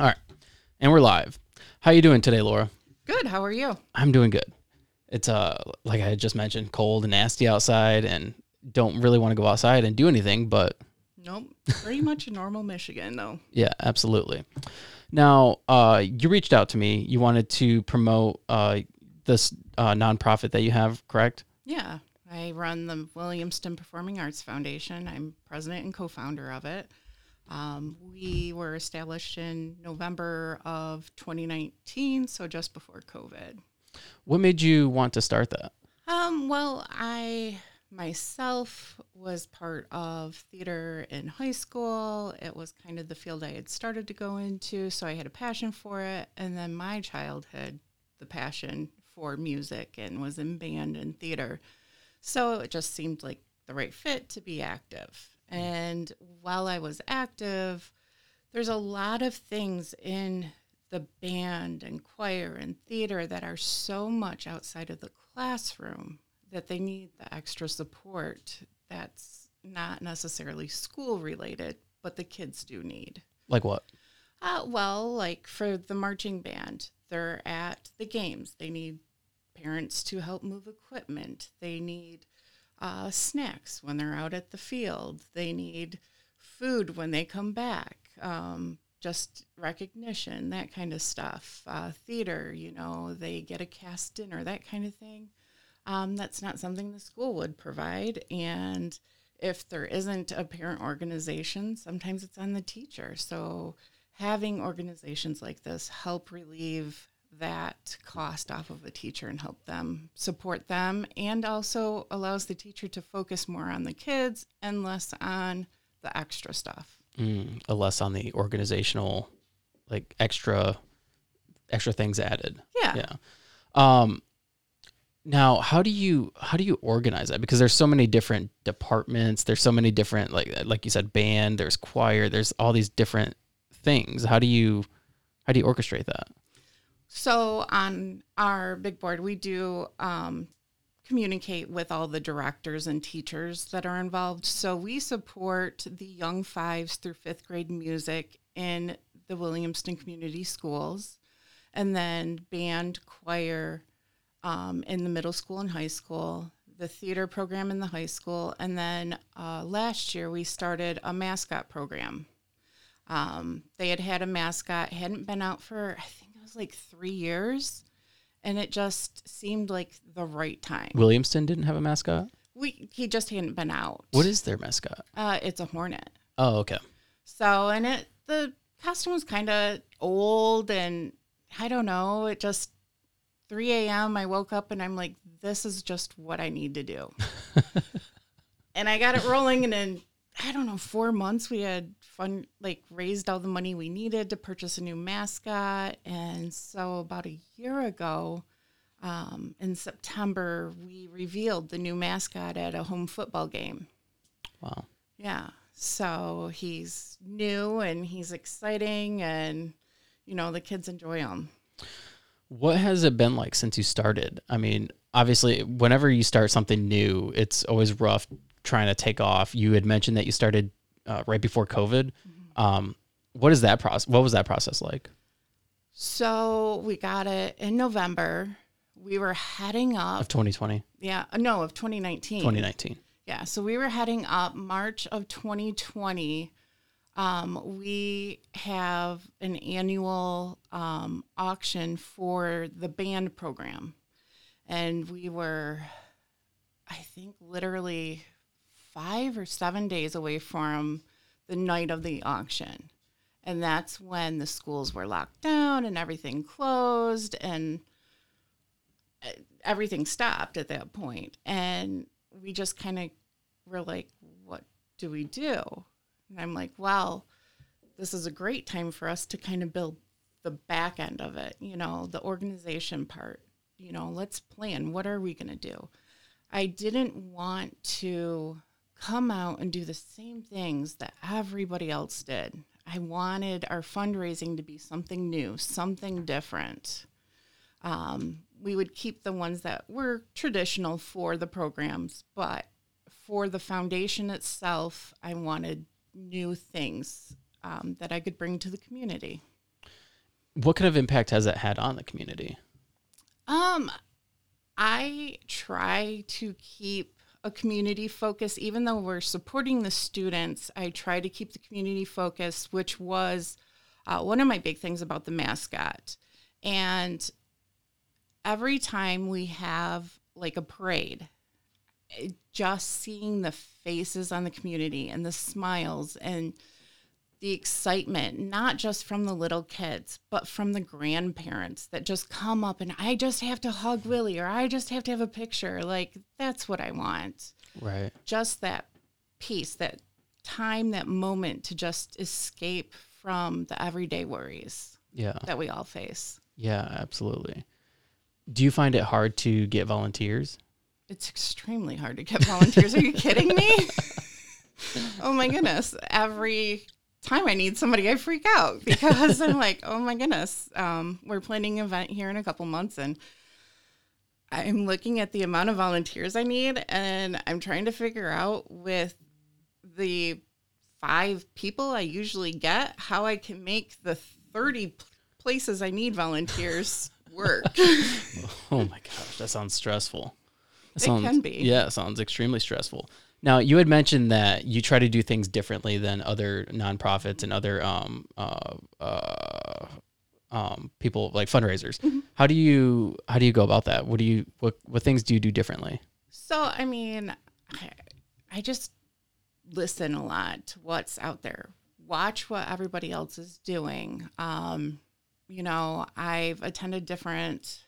All right. And we're live. How you doing today, Laura? Good. How are you? I'm doing good. It's uh like I had just mentioned, cold and nasty outside and don't really want to go outside and do anything, but Nope. Pretty much a normal Michigan though. yeah, absolutely. Now, uh you reached out to me. You wanted to promote uh this uh nonprofit that you have, correct? Yeah. I run the Williamston Performing Arts Foundation. I'm president and co-founder of it. Um, we were established in November of 2019, so just before COVID. What made you want to start that? Um, well, I myself was part of theater in high school. It was kind of the field I had started to go into, so I had a passion for it. And then my child had the passion for music and was in band and theater. So it just seemed like the right fit to be active. And while I was active, there's a lot of things in the band and choir and theater that are so much outside of the classroom that they need the extra support that's not necessarily school related, but the kids do need. Like what? Uh, well, like for the marching band, they're at the games. They need parents to help move equipment. They need uh, snacks when they're out at the field. They need food when they come back. Um, just recognition, that kind of stuff. Uh, theater, you know, they get a cast dinner, that kind of thing. Um, that's not something the school would provide. And if there isn't a parent organization, sometimes it's on the teacher. So having organizations like this help relieve that cost off of a teacher and help them support them and also allows the teacher to focus more on the kids and less on the extra stuff. Mm, a less on the organizational like extra extra things added. Yeah. Yeah. Um now how do you how do you organize that because there's so many different departments there's so many different like like you said band there's choir there's all these different things how do you how do you orchestrate that So on our big board, we do um, communicate with all the directors and teachers that are involved. So we support the young fives through fifth grade music in the Williamston Community Schools, and then band, choir um, in the middle school and high school, the theater program in the high school, and then uh, last year we started a mascot program. Um, they had had a mascot, hadn't been out for I think was like three years, and it just seemed like the right time. williamston didn't have a mascot We he just hadn't been out. what is their mascot Uh, it's a hornet. oh okay So and it the costume was kind of old and I don't know. It just 3 a.m. I woke up and I'm like, this is just what I need to do. and I got it rolling and in I don't know four months we had fun like raised all the money we needed to purchase a new mascot and so about a year ago. Um, in September, we revealed the new mascot at a home football game. wow Yeah. So he's new and he's exciting, and you know the kids enjoy him. What has it been like since you started? I mean, obviously, whenever you start something new, it's always rough trying to take off. You had mentioned that you started uh, right before COVID. Um, what is that process? What was that process like? So we got it in November. We were heading up Of 2020, Yeah, uh, no, of 2019. 2019. Yeah, so we were heading up March of 2020. Um, we have an annual um, auction for the band program. And we were, I think, literally five or seven days away from the night of the auction. And that's when the schools were locked down and everything closed and uh, everything stopped at that point. And we just kind of were like, what do we do? And I'm like, well, this is a great time for us to kind of build the back end of it, you know, the organization part. You know, let's plan. What are we going to do? I didn't want to come out and do the same things that everybody else did. I wanted our fundraising to be something new, something different. Um, we would keep the ones that were traditional for the programs, but for the foundation itself, I wanted new things um, that I could bring to the community. What kind of impact has that had on the community? Um, I try to keep a community focus, even though we're supporting the students. I try to keep the community focus, which was uh, one of my big things about the mascot. And every time we have like a parade, just seeing the faces on the community and the smiles and the excitement, not just from the little kids, but from the grandparents that just come up and I just have to hug Willie or I just have to have a picture. Like, that's what I want. Right. Just that peace, that time, that moment to just escape from the everyday worries Yeah. that we all face. Yeah, absolutely. Do you find it hard to get volunteers? It's extremely hard to get volunteers. Are you kidding me? oh my goodness. Every time I need somebody, I freak out because I'm like, oh my goodness. Um, we're planning an event here in a couple months and I'm looking at the amount of volunteers I need and I'm trying to figure out with the five people I usually get how I can make the 30 places I need volunteers work. Oh my gosh, that sounds stressful. That It sounds, can be. Yeah, it sounds extremely stressful. Now, you had mentioned that you try to do things differently than other nonprofits and other um, uh, uh, um, people like fundraisers. Mm-hmm. How do you how do you go about that? What do you what what things do you do differently? So, I mean, I, I just listen a lot to what's out there, watch what everybody else is doing. Um, you know, I've attended different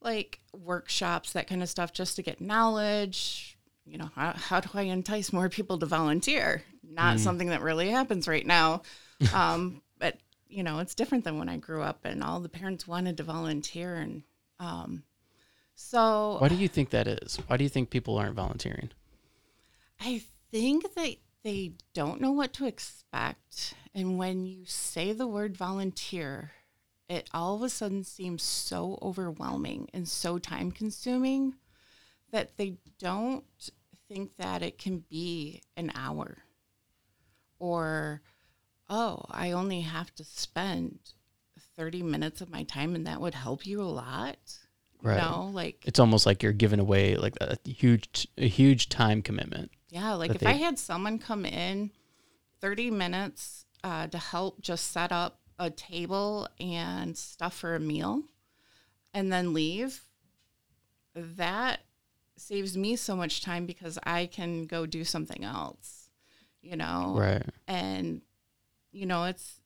like workshops, that kind of stuff, just to get knowledge. You know, how, how do I entice more people to volunteer? Not something that really happens right now. Um, but, you know, it's different than when I grew up and all the parents wanted to volunteer. And um, so Why do you think that is? Why do you think people aren't volunteering? I think that they don't know what to expect. And when you say the word volunteer, it all of a sudden seems so overwhelming and so time consuming that they don't think that it can be an hour or, oh, I only have to spend 30 minutes of my time and that would help you a lot. Right. No, like It's almost like you're giving away like a huge a huge time commitment. Yeah, like if I had someone come in 30 minutes uh, to help just set up a table and stuff for a meal and then leave, that saves me so much time because I can go do something else, you know? Right. And, you know, it's,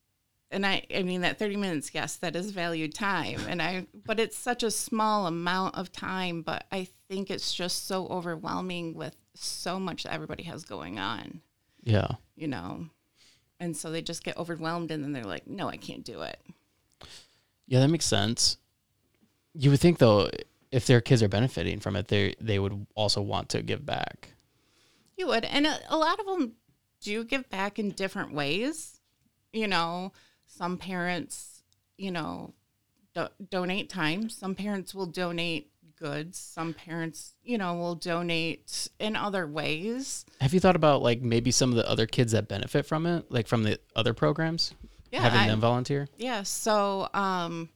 and I, I mean, that 30 minutes, yes, that is valued time. And I, but it's such a small amount of time, but I think it's just so overwhelming with so much that everybody has going on, Yeah. you know? And so they just get overwhelmed and then they're like, no, I can't do it. Yeah, that makes sense. You would think though, if their kids are benefiting from it, they they would also want to give back. You would. And a, a lot of them do give back in different ways. You know, some parents, you know, do- donate time. Some parents will donate goods. Some parents, you know, will donate in other ways. Have you thought about like maybe some of the other kids that benefit from it, like from the other programs, Yeah. having I- them volunteer? Yeah. So um,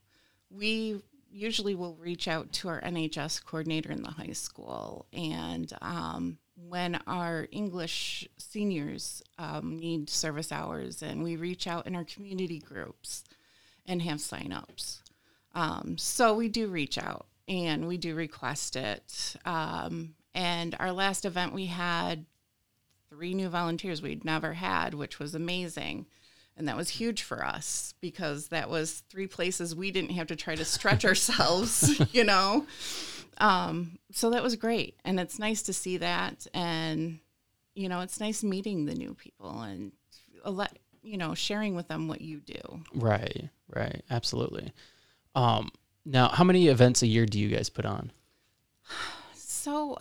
we usually will reach out to our NHS coordinator in the high school. And um, when our English seniors um, need service hours, and we reach out in our community groups and have signups. Um, so we do reach out and we do request it. Um, and our last event, we had three new volunteers we'd never had, which was amazing. And that was huge for us because that was three places we didn't have to try to stretch ourselves, you know? Um, so that was great. And it's nice to see that. And, you know, it's nice meeting the new people and, a lot, you know, sharing with them what you do. Right, right, absolutely. Um, now, how many events a year do you guys put on? So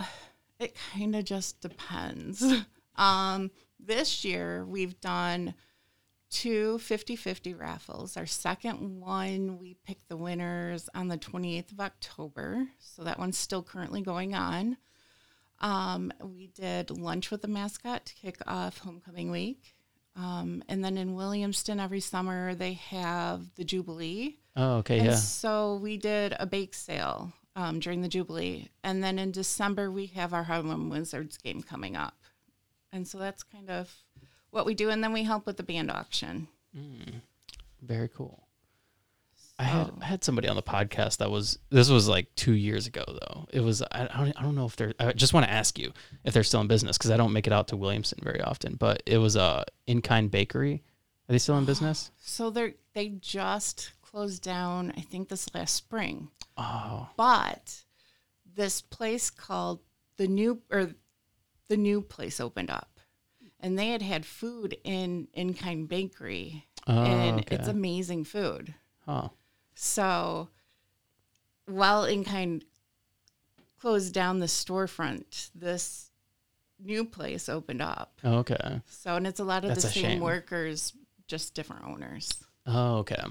it kind of just depends. Um, this year we've done two 50 50 raffles. Our second one, we picked the winners on the 28th of October. So that one's still currently going on. Um, we did lunch with the mascot to kick off homecoming week. Um, and then in Williamston, every summer they have the Jubilee. Oh, okay, And yeah. so we did a bake sale um, during the Jubilee. And then in December, we have our Harlem Wizards game coming up. And so that's kind of what we do. And then we help with the band auction. Mm. Very cool. I had I had somebody on the podcast that was this was like two years ago though. It was I, I don't I don't know if they're I just want to ask you if they're still in business because I don't make it out to Williamston very often. But it was a in kind bakery. Are they still in business? So they're, they just closed down, I think, this last spring. Oh, But this place called the new, or the new place opened up. And they had had food in In Kind Bakery. oh and okay. it's amazing food. oh, So while In Kind closed down the storefront, this new place opened up. oh, okay. So, and it's a lot of That's the same shame. workers, just different owners. Oh, okay.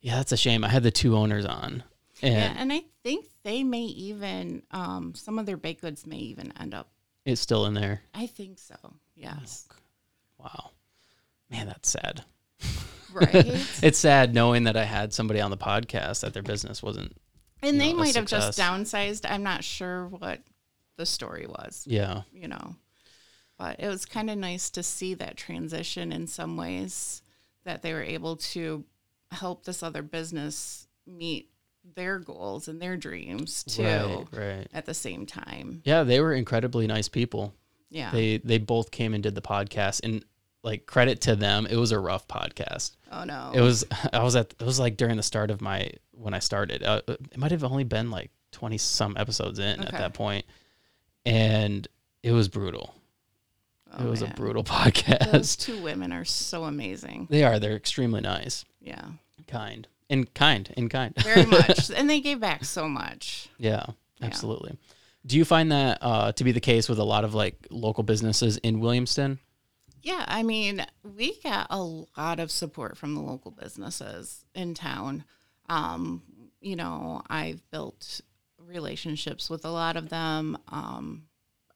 Yeah, that's a shame. I had the two owners on, and yeah, and I think they may even, um, some of their baked goods may even end up. it's still in there. I think so. Yes. Wow, man, that's sad. Right. It's sad knowing that I had somebody on the podcast that their business wasn't. and they know, might have just downsized. I'm not sure what the story was. Yeah, you know. But it was kind of nice to see that transition in some ways that they were able to help this other business meet their goals and their dreams too right, right. at the same time. Yeah, they were incredibly nice people. Yeah. They they both came and did the podcast, and like credit to them, it was a rough podcast. oh no. It was I was at it was like during the start of my when I started. Uh, it might have only been like twenty some episodes in at Okay. that point, and it was brutal. Oh, it was man. a brutal podcast. Those two women are so amazing. they are. They're extremely nice, Yeah. kind, and kind, and kind. Very much. and they gave back so much. Yeah, Yeah. Do you find that uh, to be the case with a lot of like local businesses in Williamston? Yeah, I mean, we get a lot of support from the local businesses in town. Um, you know, I've built relationships with a lot of them. Um,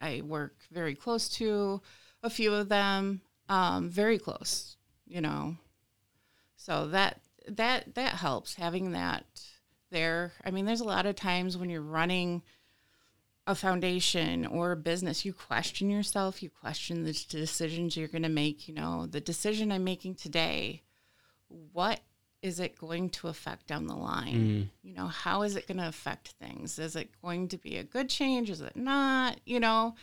I work very close to a few of them, um, very close, you know. So that that that helps having that there. I mean, there's a lot of times when you're running a foundation or a business, you question yourself, you question the decisions you're going to make. You know, the decision I'm making today, what is it going to affect down the line? You know, how is it going to affect things? Is it going to be a good change? Is it not? You know,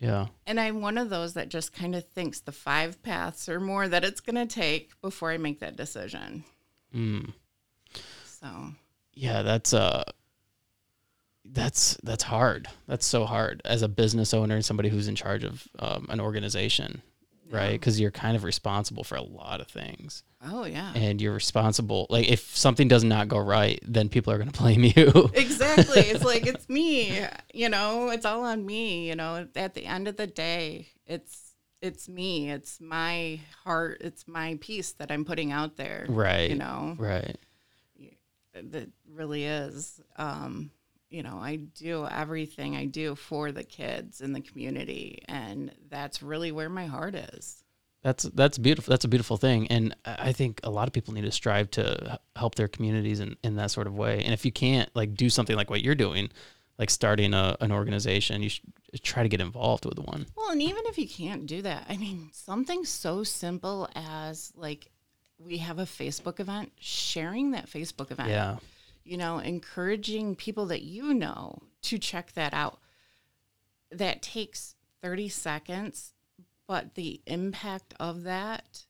Yeah. and I'm one of those that just kind of thinks the five paths or more that it's going to take before I make that decision. Mm. So, Yeah, that's uh that's that's hard. That's so hard as a business owner and somebody who's in charge of um, an organization, right? Because you're kind of responsible for a lot of things, oh, yeah. and you're responsible. Like if something does not go right, then people are going to blame you. exactly. It's like it's me, you know, it's all on me, you know. At the end of the day, it's it's me. It's my heart, it's my piece that I'm putting out there. right. You know. Right. That really is um you know, I do everything I do for the kids in the community and that's really where my heart is. That's that's beautiful. That's a beautiful thing, and I think a lot of people need to strive to help their communities in, in that sort of way. And if you can't like do something like what you're doing, like starting a, an organization, you should uh, try to get involved with one. Well, and even if you can't do that, I mean, something so simple as like we have a Facebook event, sharing that Facebook event. Yeah, You know, encouraging people that you know to check that out. That takes 30 seconds, but the impact of that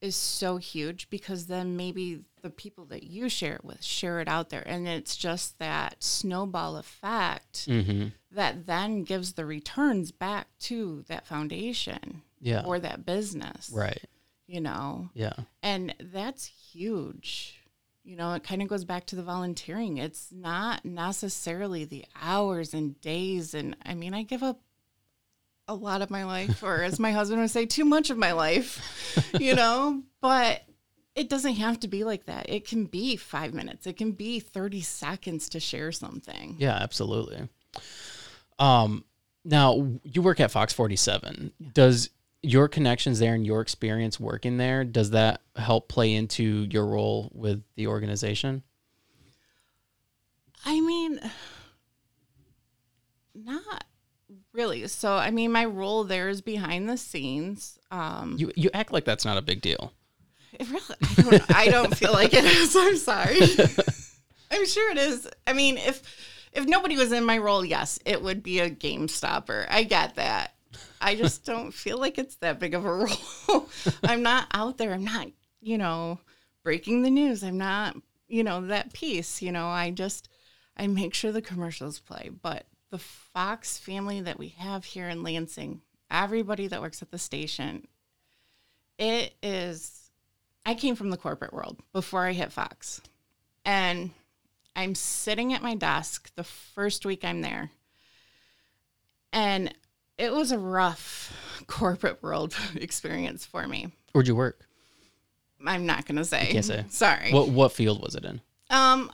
is so huge because then maybe the people that you share it with share it out there and it's just that snowball effect hmm that then gives the returns back to that foundation yeah, or that business. right, You know, yeah, and that's huge. You know, it kind of goes back to the volunteering. It's not necessarily the hours and days. And I mean, I give up a lot of my life, or as my husband would say, too much of my life, you know, but it doesn't have to be like that. It can be five minutes, it can be 30 seconds to share something. yeah, absolutely. Um, now you work at Fox 47. Does your connections there and your experience working there, does that help play into your role with the organization? I mean, not really. So, I mean, my role there is behind the scenes. Um, You you act like that's not a big deal. it really, I don't, I don't feel like it is. I'm sorry. I'm sure it is. I mean, if if nobody was in my role, yes, it would be a game stopper. I get that. I just don't feel like it's that big of a role. I'm not out there. I'm not, you know, breaking the news. I'm not, you know, that piece. You know, I just I make sure the commercials play. But the Fox family that we have here in Lansing, everybody that works at the station, it is. I came from the corporate world before I hit Fox, and I'm sitting at my desk the first week I'm there, and it was a rough corporate world experience for me. Where'd you work? I'm not gonna say. can't say. Sorry. What what field was it in? um,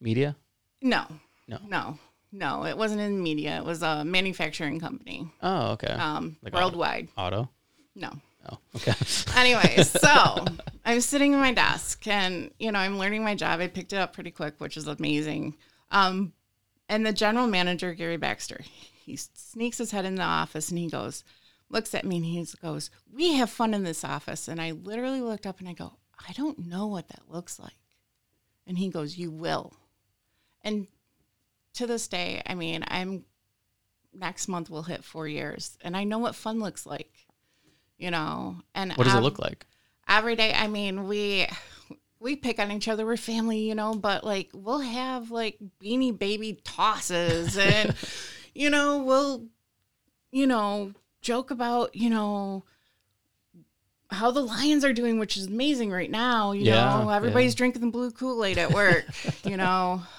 Media? no, No. no, no. It wasn't in media. It was a manufacturing company, Oh, okay. um, Like worldwide. Auto? No. Oh, okay. Anyway, so I'm sitting at my desk and, you know, I'm learning my job. I picked it up pretty quick, which is amazing. Um, and the general manager, Gary Baxter, he sneaks his head in the office and he goes, looks at me and he goes, We have fun in this office. And I literally looked up and I go, I don't know what that looks like. And he goes, You will. And to this day, I mean, I'm next month will hit four years and I know what fun looks like. You know, and what does it look like? every day i mean we we pick on each other we're family you know but like we'll have like beanie baby tosses and you know we'll you know joke about you know how the lions are doing which is amazing right now you Yeah, know everybody's yeah. drinking the blue kool-aid at work you know